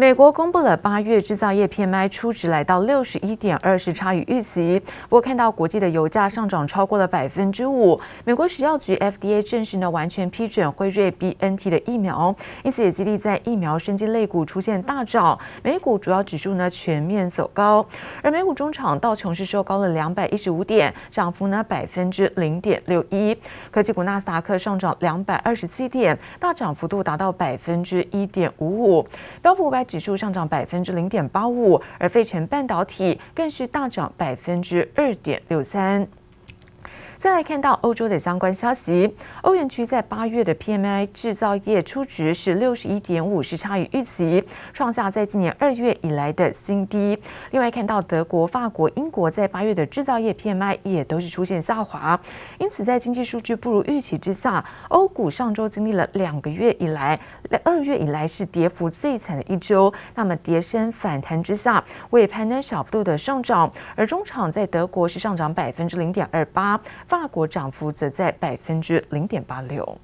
美国公布了八月制造业 PMI 初值来到六十一点二，是差于预期。不过看到国际的油价上涨超过了百分之五，美国食药局 FDA 正式呢完全批准辉瑞 BNT 的疫苗，因此也激励在疫苗生技类股出现大涨，美股主要指数呢全面走高。而美股中场道琼是收高了两百一十五点，涨幅呢百分之零点六一。科技股纳斯达克上涨两百二十七点，大涨幅度达到百分之一点五五。标普五百指数上涨百分之零点八五，而费城半导体更是大涨百分之二点六三。再来看到欧洲的相关消息，欧元区在八月的 PMI 制造业初值是六十一点五，是差于预期，创下在今年二月以来的新低。另外看到德国、法国、英国在八月的制造业 PMI 也都是出现下滑，因此在经济数据不如预期之下，欧股上周经历了两个月以来，二月以来是跌幅最惨的一周。那么跌升反弹之下，尾盘呢小幅度的上涨，而中场在德国是上涨百分之零点二八。法国涨幅则在百分之零点八六。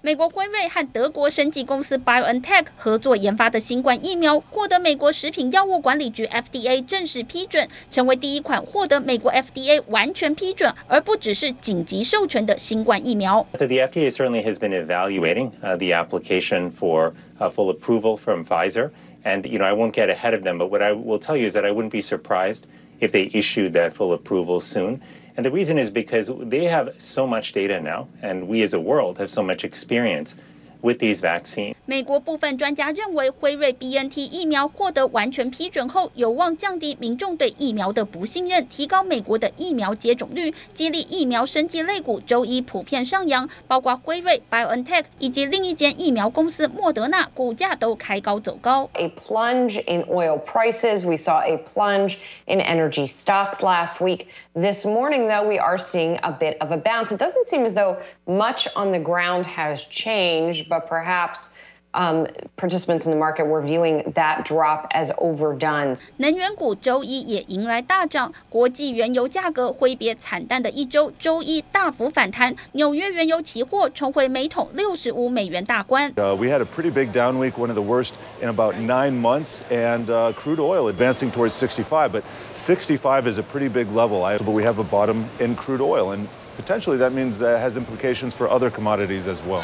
美国辉瑞和德国生技公司 BioNTech 合作研发的新冠疫苗，获得美国食品药物管理局 FDA 正式批准，成为第一款获得美国 FDA 完全批准，而不只是紧急授权的新冠疫苗。The FDA certainly has been evaluating the application for full approval from Pfizer, and you know I won't get ahead of them, but what I will tell you is that I wouldn't be surprised if they issued that full approval soon. And the reason is because they have so much data now, and we as a world have so much experience. With these vaccines，美国部分专家认为，辉瑞 BNT 疫苗获得完全批准后，有望降低民众对疫苗的不信任，提高美国的疫苗接种率，激励疫苗生技类股周一普遍上扬，包括辉瑞、BioNTech 以及另一间疫苗公司莫德纳，股价都开高走高。A plunge in oil prices. We saw a plunge in energy stocks last week. This morning, though, we are seeing a bit of a bounce. It doesn't seem as though much on the ground has changed. but perhaps um, participants in the market were viewing that drop as overdone. 能源股周一也迎来大涨，国际原油价格挥别惨淡的一周，周一大幅反弹。纽约原油期货重回每桶六十五美元大关。Uh, we had a pretty big down week, one of the worst in about nine months, and uh, crude oil advancing towards 65. But 65 is a pretty big level. I, but we have a bottom in crude oil, and potentially that means that has implications for other commodities as well.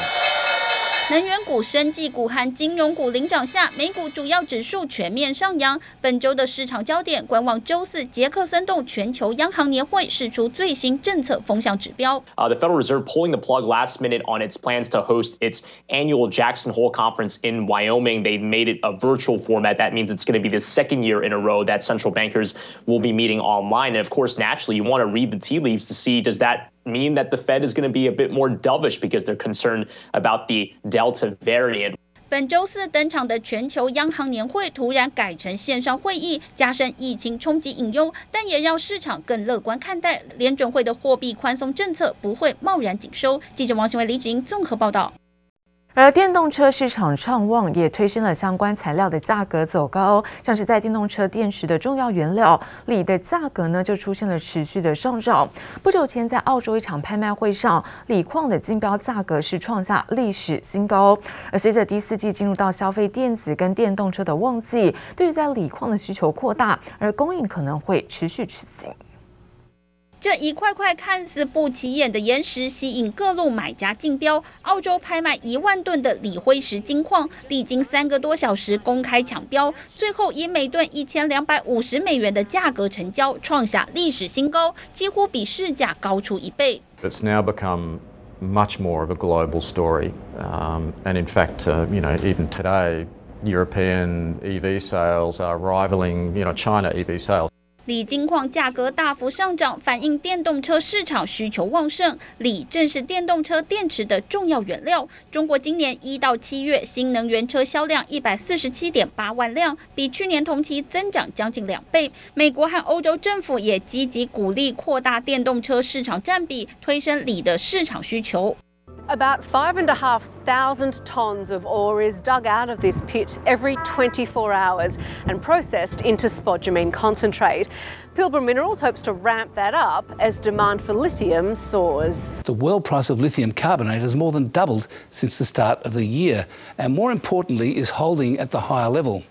能源股、生技股和金融股领涨下，美股主要指数全面上扬。本周的市场焦点观望周四杰克森洞全球央行年会释出最新政策风向指标。Uh, the Federal Reserve pulling the plug last minute on its plans to host its annual Jackson Hole conference in Wyoming. They made it a virtual format. That means it's going to be the second year in a row that central bankers will be meeting online. And of course, naturally, you want to read the tea leaves to see does that mean that the Fed is going to be a bit more dovish because they're concerned about the Delta variant. 本周四登场的全球央行年会突然改成线上会议，加深疫情冲击隐忧，但也让市场更乐观看待联准会的货币宽松政策不会贸然紧收。记者王新伟、李芷莹综合报道。而电动车市场畅旺，也推升了相关材料的价格走高。像是在电动车电池的重要原料锂的价格呢，就出现了持续的上涨。不久前，在澳洲一场拍卖会上，锂矿的竞标价格是创下历史新高。而随着第四季进入到消费电子跟电动车的旺季，对于在锂矿的需求扩大，而供应可能会持续吃紧。这一块块看似不起眼的岩石，吸引各路买家竞标。澳洲拍卖一万吨的锂辉石金矿，历经三个多小时公开抢标，最后以每吨一千两百五十美元的价格成交，创下历史新高，几乎比市价高出一倍。It's now become much more of a global story, um, and in fact, uh, you know, even today, European EV sales are rivaling, you know, China EV sales. 锂金矿价格大幅上涨，反映电动车市场需求旺盛。锂正是电动车电池的重要原料。中国今年一到七月新能源车销量一百四十七点八万辆，比去年同期增长将近两倍。美国和欧洲政府也积极鼓励扩大电动车市场占比，推升锂的市场需求。About five and a half thousand tons of ore is dug out of this pit every 24 hours and processed into spodumene concentrate. Pilbara Minerals hopes to ramp that up as demand for lithium soars. The world price of lithium carbonate has more than doubled since the start of the year, and more importantly, is holding at the higher level.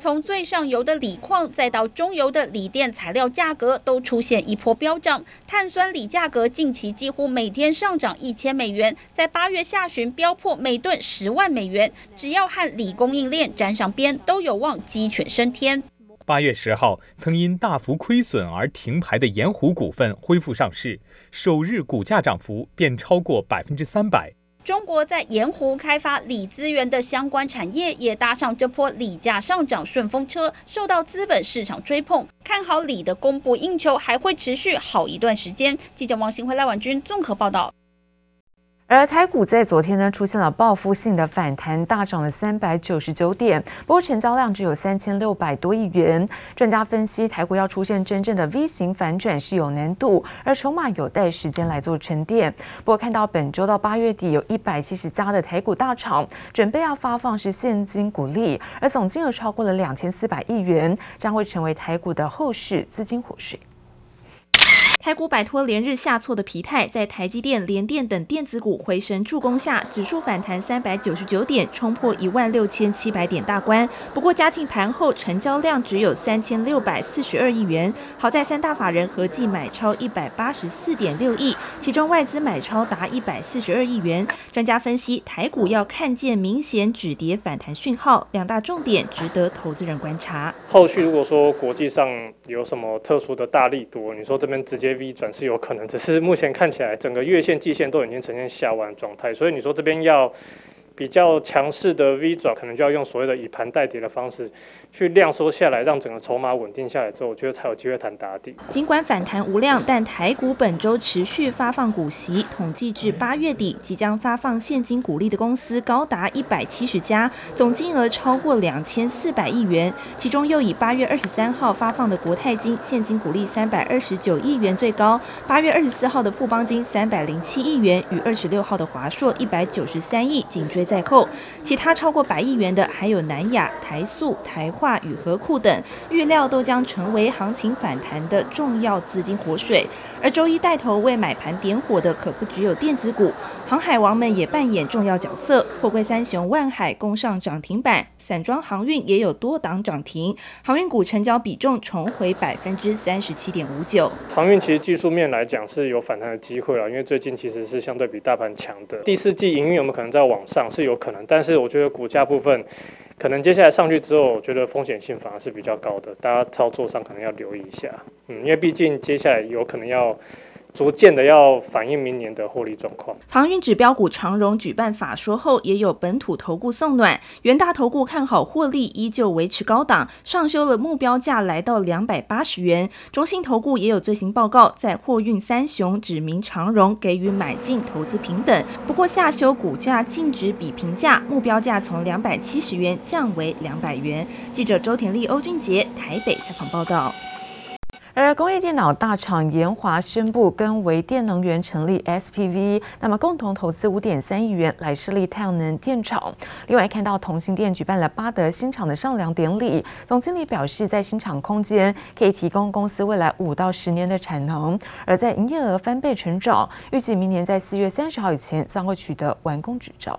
从最上游的锂矿，再到中游的锂电材料价格，都出现一波飙涨。碳酸锂价格近期几乎每天上涨一千美元，在八月下旬飙破每吨十万美元。只要和锂供应链沾上边，都有望鸡犬升天。八月十号，曾因大幅亏损而停牌的盐湖股份恢复上市，首日股价涨幅便超过百分之三百。中国在盐湖开发锂资源的相关产业也搭上这波锂价上涨顺风车，受到资本市场追捧，看好锂的供不应求还会持续好一段时间。记者王新辉、赖婉君综合报道。而台股在昨天呢出现了报复性的反弹，大涨了三百九十九点，不过成交量只有三千六百多亿元。专家分析，台股要出现真正的 V 型反转是有难度，而筹码有待时间来做沉淀。不过看到本周到八月底有一百七十家的台股大厂准备要发放是现金股利，而总金额超过了两千四百亿元，将会成为台股的后续资金活水。台股摆脱连日下挫的疲态，在台积电、联电等电子股回神助攻下，指数反弹三百九十九点，冲破一万六千七百点大关。不过，加进盘后成交量只有三千六百四十二亿元。好在三大法人合计买超一百八十四点六亿，其中外资买超达一百四十二亿元。专家分析，台股要看见明显止跌反弹讯号，两大重点值得投资人观察。后续如果说国际上有什么特殊的大力度，你说这边直接。V 转是有可能，只是目前看起来整个月线、季线都已经呈现下弯状态，所以你说这边要比较强势的 V 转，可能就要用所谓的以盘代跌的方式。去量缩下来，让整个筹码稳定下来之后，我觉得才有机会谈打底。尽管反弹无量，但台股本周持续发放股息，统计至八月底，即将发放现金股利的公司高达一百七十家，总金额超过两千四百亿元。其中又以八月二十三号发放的国泰金现金股利三百二十九亿元最高，八月二十四号的富邦金三百零七亿元，与二十六号的华硕一百九十三亿紧追在后。其他超过百亿元的还有南亚、台塑、台。化与和库等预料都将成为行情反弹的重要资金活水，而周一带头为买盘点火的可不只有电子股，航海王们也扮演重要角色。货柜三雄万海攻上涨停板，散装航运也有多档涨停，航运股成交比重重回百分之三十七点五九。航运其实技术面来讲是有反弹的机会了，因为最近其实是相对比大盘强的。第四季营运有没有可能再往上是有可能，但是我觉得股价部分。可能接下来上去之后，我觉得风险性反而是比较高的，大家操作上可能要留意一下。嗯，因为毕竟接下来有可能要。逐渐的要反映明年的获利状况。航运指标股长荣举办法说后，也有本土投顾送暖。元大投顾看好获利依旧维持高档，上修了目标价来到两百八十元。中信投顾也有最新报告，在货运三雄指明长荣给予买进投资平等，不过下修股价净值比评价，目标价从两百七十元降为两百元。记者周田丽、欧俊杰台北采访报道。而工业电脑大厂研华宣布跟微电能源成立 SPV，那么共同投资五点三亿元来设立太阳能电厂。另外看到同心电举办了八德新厂的上梁典礼，总经理表示，在新厂空间可以提供公司未来五到十年的产能，而在营业额翻倍成长，预计明年在四月三十号以前将会取得完工执照。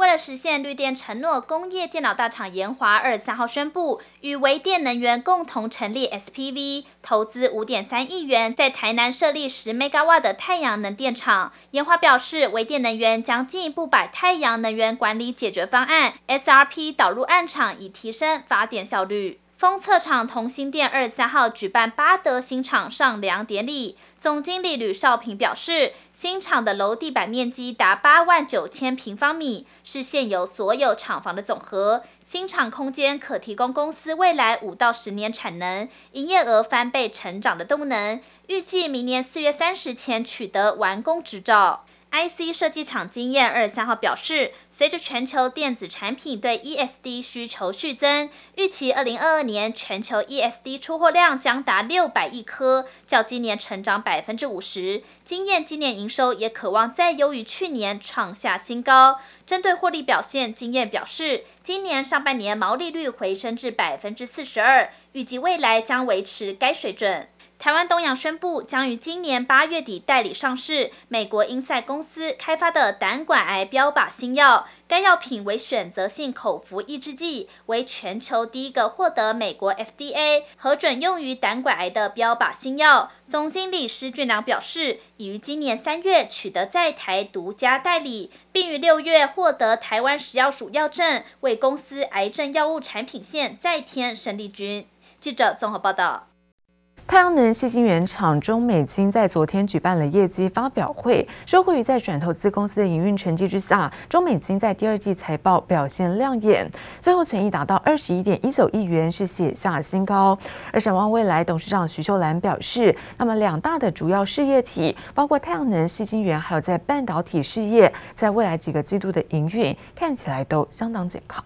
为了实现绿电承诺，工业电脑大厂研华二十三号宣布与微电能源共同成立 SPV，投资五点三亿元，在台南设立十 MW 的太阳能电厂。研华表示，微电能源将进一步把太阳能源管理解决方案 SRP 导入案场，以提升发电效率。封测厂同心店二十三号举办八德新厂上梁典礼，总经理吕少平表示，新厂的楼地板面积达八万九千平方米，是现有所有厂房的总和。新厂空间可提供公司未来五到十年产能，营业额翻倍成长的动能，预计明年四月三十前取得完工执照。IC 设计厂经验二十三号表示，随着全球电子产品对 ESD 需求续增，预期二零二二年全球 ESD 出货量将达六百亿颗，较今年成长百分之五十。经验今年营收也可望再优于去年，创下新高。针对获利表现，经验表示，今年上半年毛利率回升至百分之四十二，预计未来将维持该水准。台湾东洋宣布，将于今年八月底代理上市美国英赛公司开发的胆管癌标靶新药。该药品为选择性口服抑制剂，为全球第一个获得美国 FDA 核准用于胆管癌的标靶新药。总经理施俊良表示，已于今年三月取得在台独家代理，并于六月获得台湾食药署药证，为公司癌症药物产品线再添生力军。记者综合报道。太阳能矽晶圆厂中美晶在昨天举办了业绩发表会，受惠于在转投资公司的营运成绩之下，中美晶在第二季财报表现亮眼，最后权益达到二十一点一九亿元，是写下新高。而展望未来，董事长徐秀兰表示，那么两大的主要事业体，包括太阳能矽晶圆，还有在半导体事业，在未来几个季度的营运看起来都相当健康。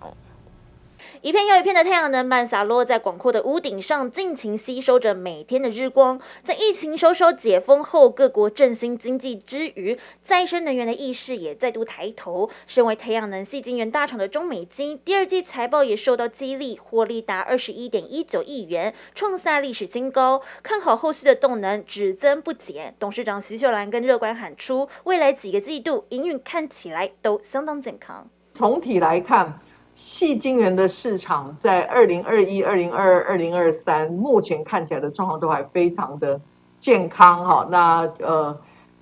一片又一片的太阳能板洒落在广阔的屋顶上，尽情吸收着每天的日光。在疫情稍稍解封后，各国振兴经济之余，再生能源的意识也再度抬头。身为太阳能系晶圆大厂的中美晶，第二季财报也受到激励，获利达二十一点一九亿元，创下历史新高。看好后续的动能只增不减。董事长徐秀兰更乐观喊出，未来几个季度营运看起来都相当健康。总体来看。细晶圆的市场在二零二一、二零二二、二零二三，目前看起来的状况都还非常的健康哈。那呃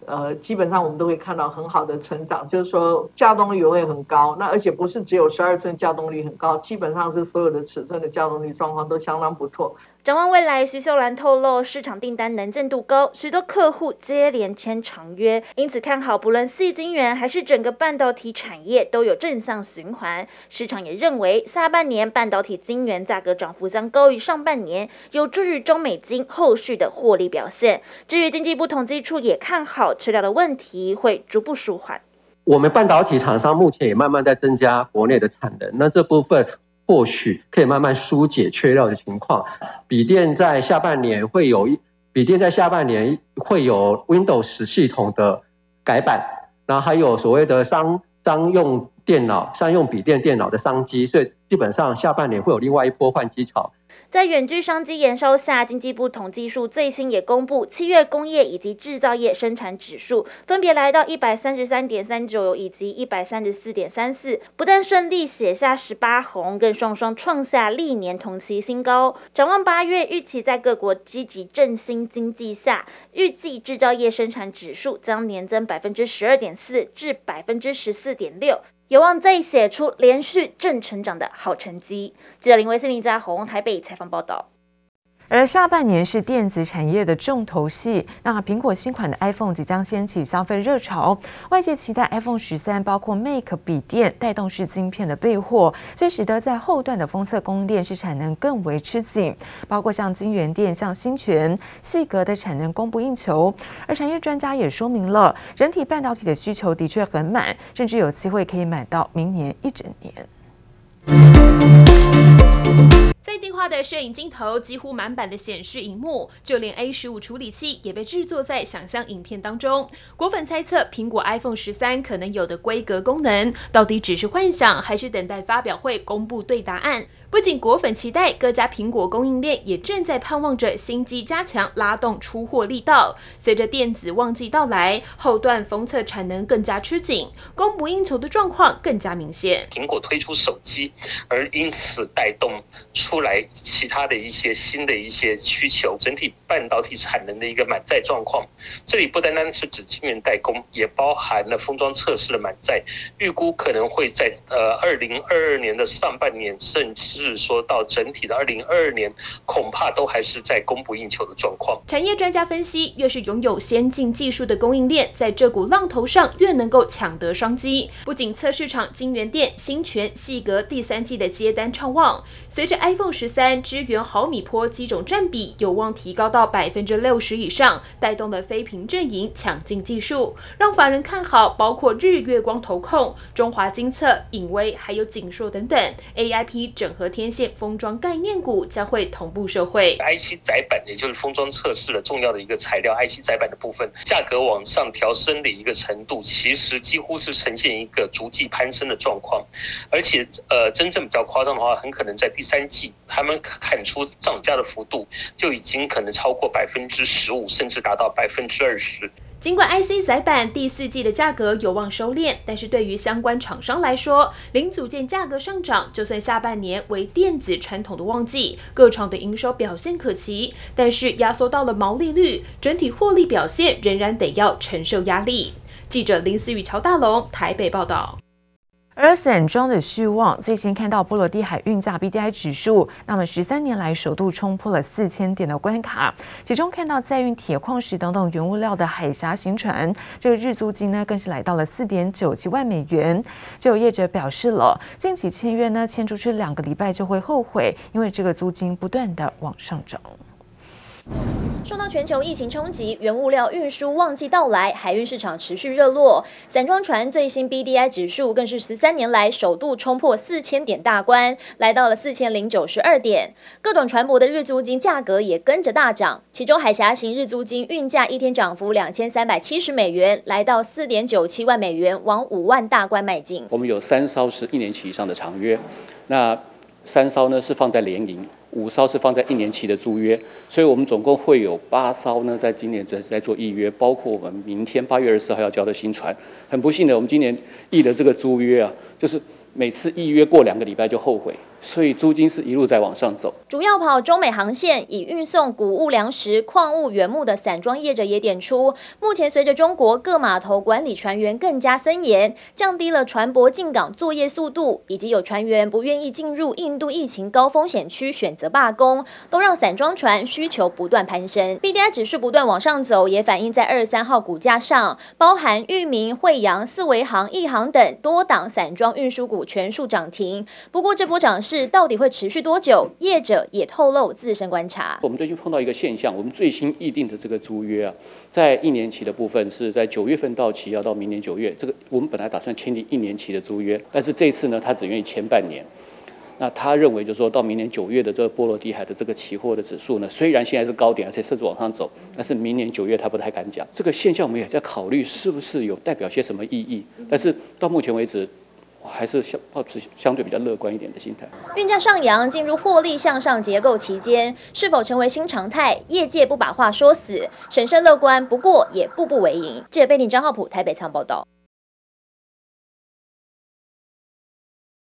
呃，基本上我们都会看到很好的成长，就是说加动率也会很高。那而且不是只有十二寸加动率很高，基本上是所有的尺寸的加动率状况都相当不错。展望未来，徐秀兰透露，市场订单能见度高，许多客户接连签长约，因此看好不论矽晶圆还是整个半导体产业都有正向循环。市场也认为，下半年半导体晶圆价格涨幅将高于上半年，有助于中美晶后续的获利表现。至于经济部统计处也看好，缺料的问题会逐步舒缓。我们半导体厂商目前也慢慢在增加国内的产能，那这部分。或许可以慢慢疏解缺料的情况。笔电在下半年会有一，笔电在下半年会有 Windows 系统的改版，然后还有所谓的商商用电脑、商用笔电电脑的商机，所以基本上下半年会有另外一波换机潮。在远距商机延烧下，经济部统计处最新也公布，七月工业以及制造业生产指数分别来到一百三十三点三九以及一百三十四点三四，不但顺利写下十八红，更双双创下历年同期新高。展望八月，预期在各国积极振兴经济下，预计制造业生产指数将年增百分之十二点四至百分之十四点六。有望再写出连续正成长的好成绩。记者林维斯林家宏台北采访报道。而下半年是电子产业的重头戏，那苹果新款的 iPhone 即将掀起消费热潮，外界期待 iPhone 十三包括 Mac 笔电带动式晶片的备货，这使得在后段的封测供应链是产能更为吃紧，包括像晶圆店、像新全、细格的产能供不应求。而产业专家也说明了，整体半导体的需求的确很满，甚至有机会可以买到明年一整年。再进化的摄影镜头，几乎满版的显示荧幕，就连 A 十五处理器也被制作在想象影片当中。果粉猜测，苹果 iPhone 十三可能有的规格功能，到底只是幻想，还是等待发表会公布对答案？不仅果粉期待，各家苹果供应链也正在盼望着新机加强拉动出货力道。随着电子旺季到来，后段封测产能更加吃紧，供不应求的状况更加明显。苹果推出手机，而因此带动出来其他的一些新的一些需求，整体半导体产能的一个满载状况。这里不单单是指晶圆代工，也包含了封装测试的满载，预估可能会在呃二零二二年的上半年甚至。说到整体的二零二二年，恐怕都还是在供不应求的状况。产业专家分析，越是拥有先进技术的供应链，在这股浪头上越能够抢得商机。不仅测试厂晶圆店、新全、细格第三季的接单畅旺，随着 iPhone 13三支援毫米波机种占比有望提高到百分之六十以上，带动了非苹阵营抢进技术，让法人看好，包括日月光投控、中华金策、影威还有景硕等等。AIP 整合天线封装概念股将会同步受惠。IC 载板也就是封装测试的重要的一个材料，IC 载板的部分价格往上调升的一个程度，其实几乎是呈现一个逐季攀升的状况，而且呃，真正比较夸张的话，很可能在第三季，他们砍出涨价的幅度就已经可能超超过百分之十五，甚至达到百分之二十。尽管 IC 载板第四季的价格有望收敛，但是对于相关厂商来说，零组件价格上涨，就算下半年为电子传统的旺季，各厂的营收表现可期，但是压缩到了毛利率，整体获利表现仍然得要承受压力。记者林思雨、乔大龙台北报道。而散装的续旺，最新看到波罗的海运价 BDI 指数，那么十三年来首度冲破了四千点的关卡。其中看到载运铁矿石等等原物料的海峡行船，这个日租金呢更是来到了四点九七万美元。就有业者表示了，近期签约呢签出去两个礼拜就会后悔，因为这个租金不断的往上涨。受到全球疫情冲击，原物料运输旺季到来，海运市场持续热络。散装船最新 BDI 指数更是十三年来首度冲破四千点大关，来到了四千零九十二点。各种船舶的日租金价格也跟着大涨，其中海峡型日租金运价一天涨幅两千三百七十美元，来到四点九七万美元，往五万大关迈进。我们有三艘是一年期以上的长约，那三艘呢是放在联营。五艘是放在一年期的租约，所以我们总共会有八艘呢，在今年在在做预约，包括我们明天八月二十四号要交的新船。很不幸的，我们今年议的这个租约啊，就是每次预约过两个礼拜就后悔。所以租金是一路在往上走。主要跑中美航线，以运送谷物、粮食、矿物、原木的散装业者也点出，目前随着中国各码头管理船员更加森严，降低了船舶进港作业速度，以及有船员不愿意进入印度疫情高风险区选择罢工，都让散装船需求不断攀升。BDI 指数不断往上走，也反映在二十三号股价上，包含裕民、慧洋、四维航、一航等多档散装运输股全数涨停。不过这波涨势。是到底会持续多久？业者也透露自身观察。我们最近碰到一个现象，我们最新议定的这个租约啊，在一年期的部分是在九月份到期，要到明年九月。这个我们本来打算签订一年期的租约，但是这次呢，他只愿意签半年。那他认为，就是说到明年九月的这个波罗的海的这个期货的指数呢，虽然现在是高点，而且甚至往上走，但是明年九月他不太敢讲。这个现象我们也在考虑，是不是有代表些什么意义？但是到目前为止。还是相保持相对比较乐观一点的心态。运价上扬，进入获利向上结构期间，是否成为新常态？业界不把话说死，审慎乐观，不过也步步为营。记者贝宁张浩普台北仓报道。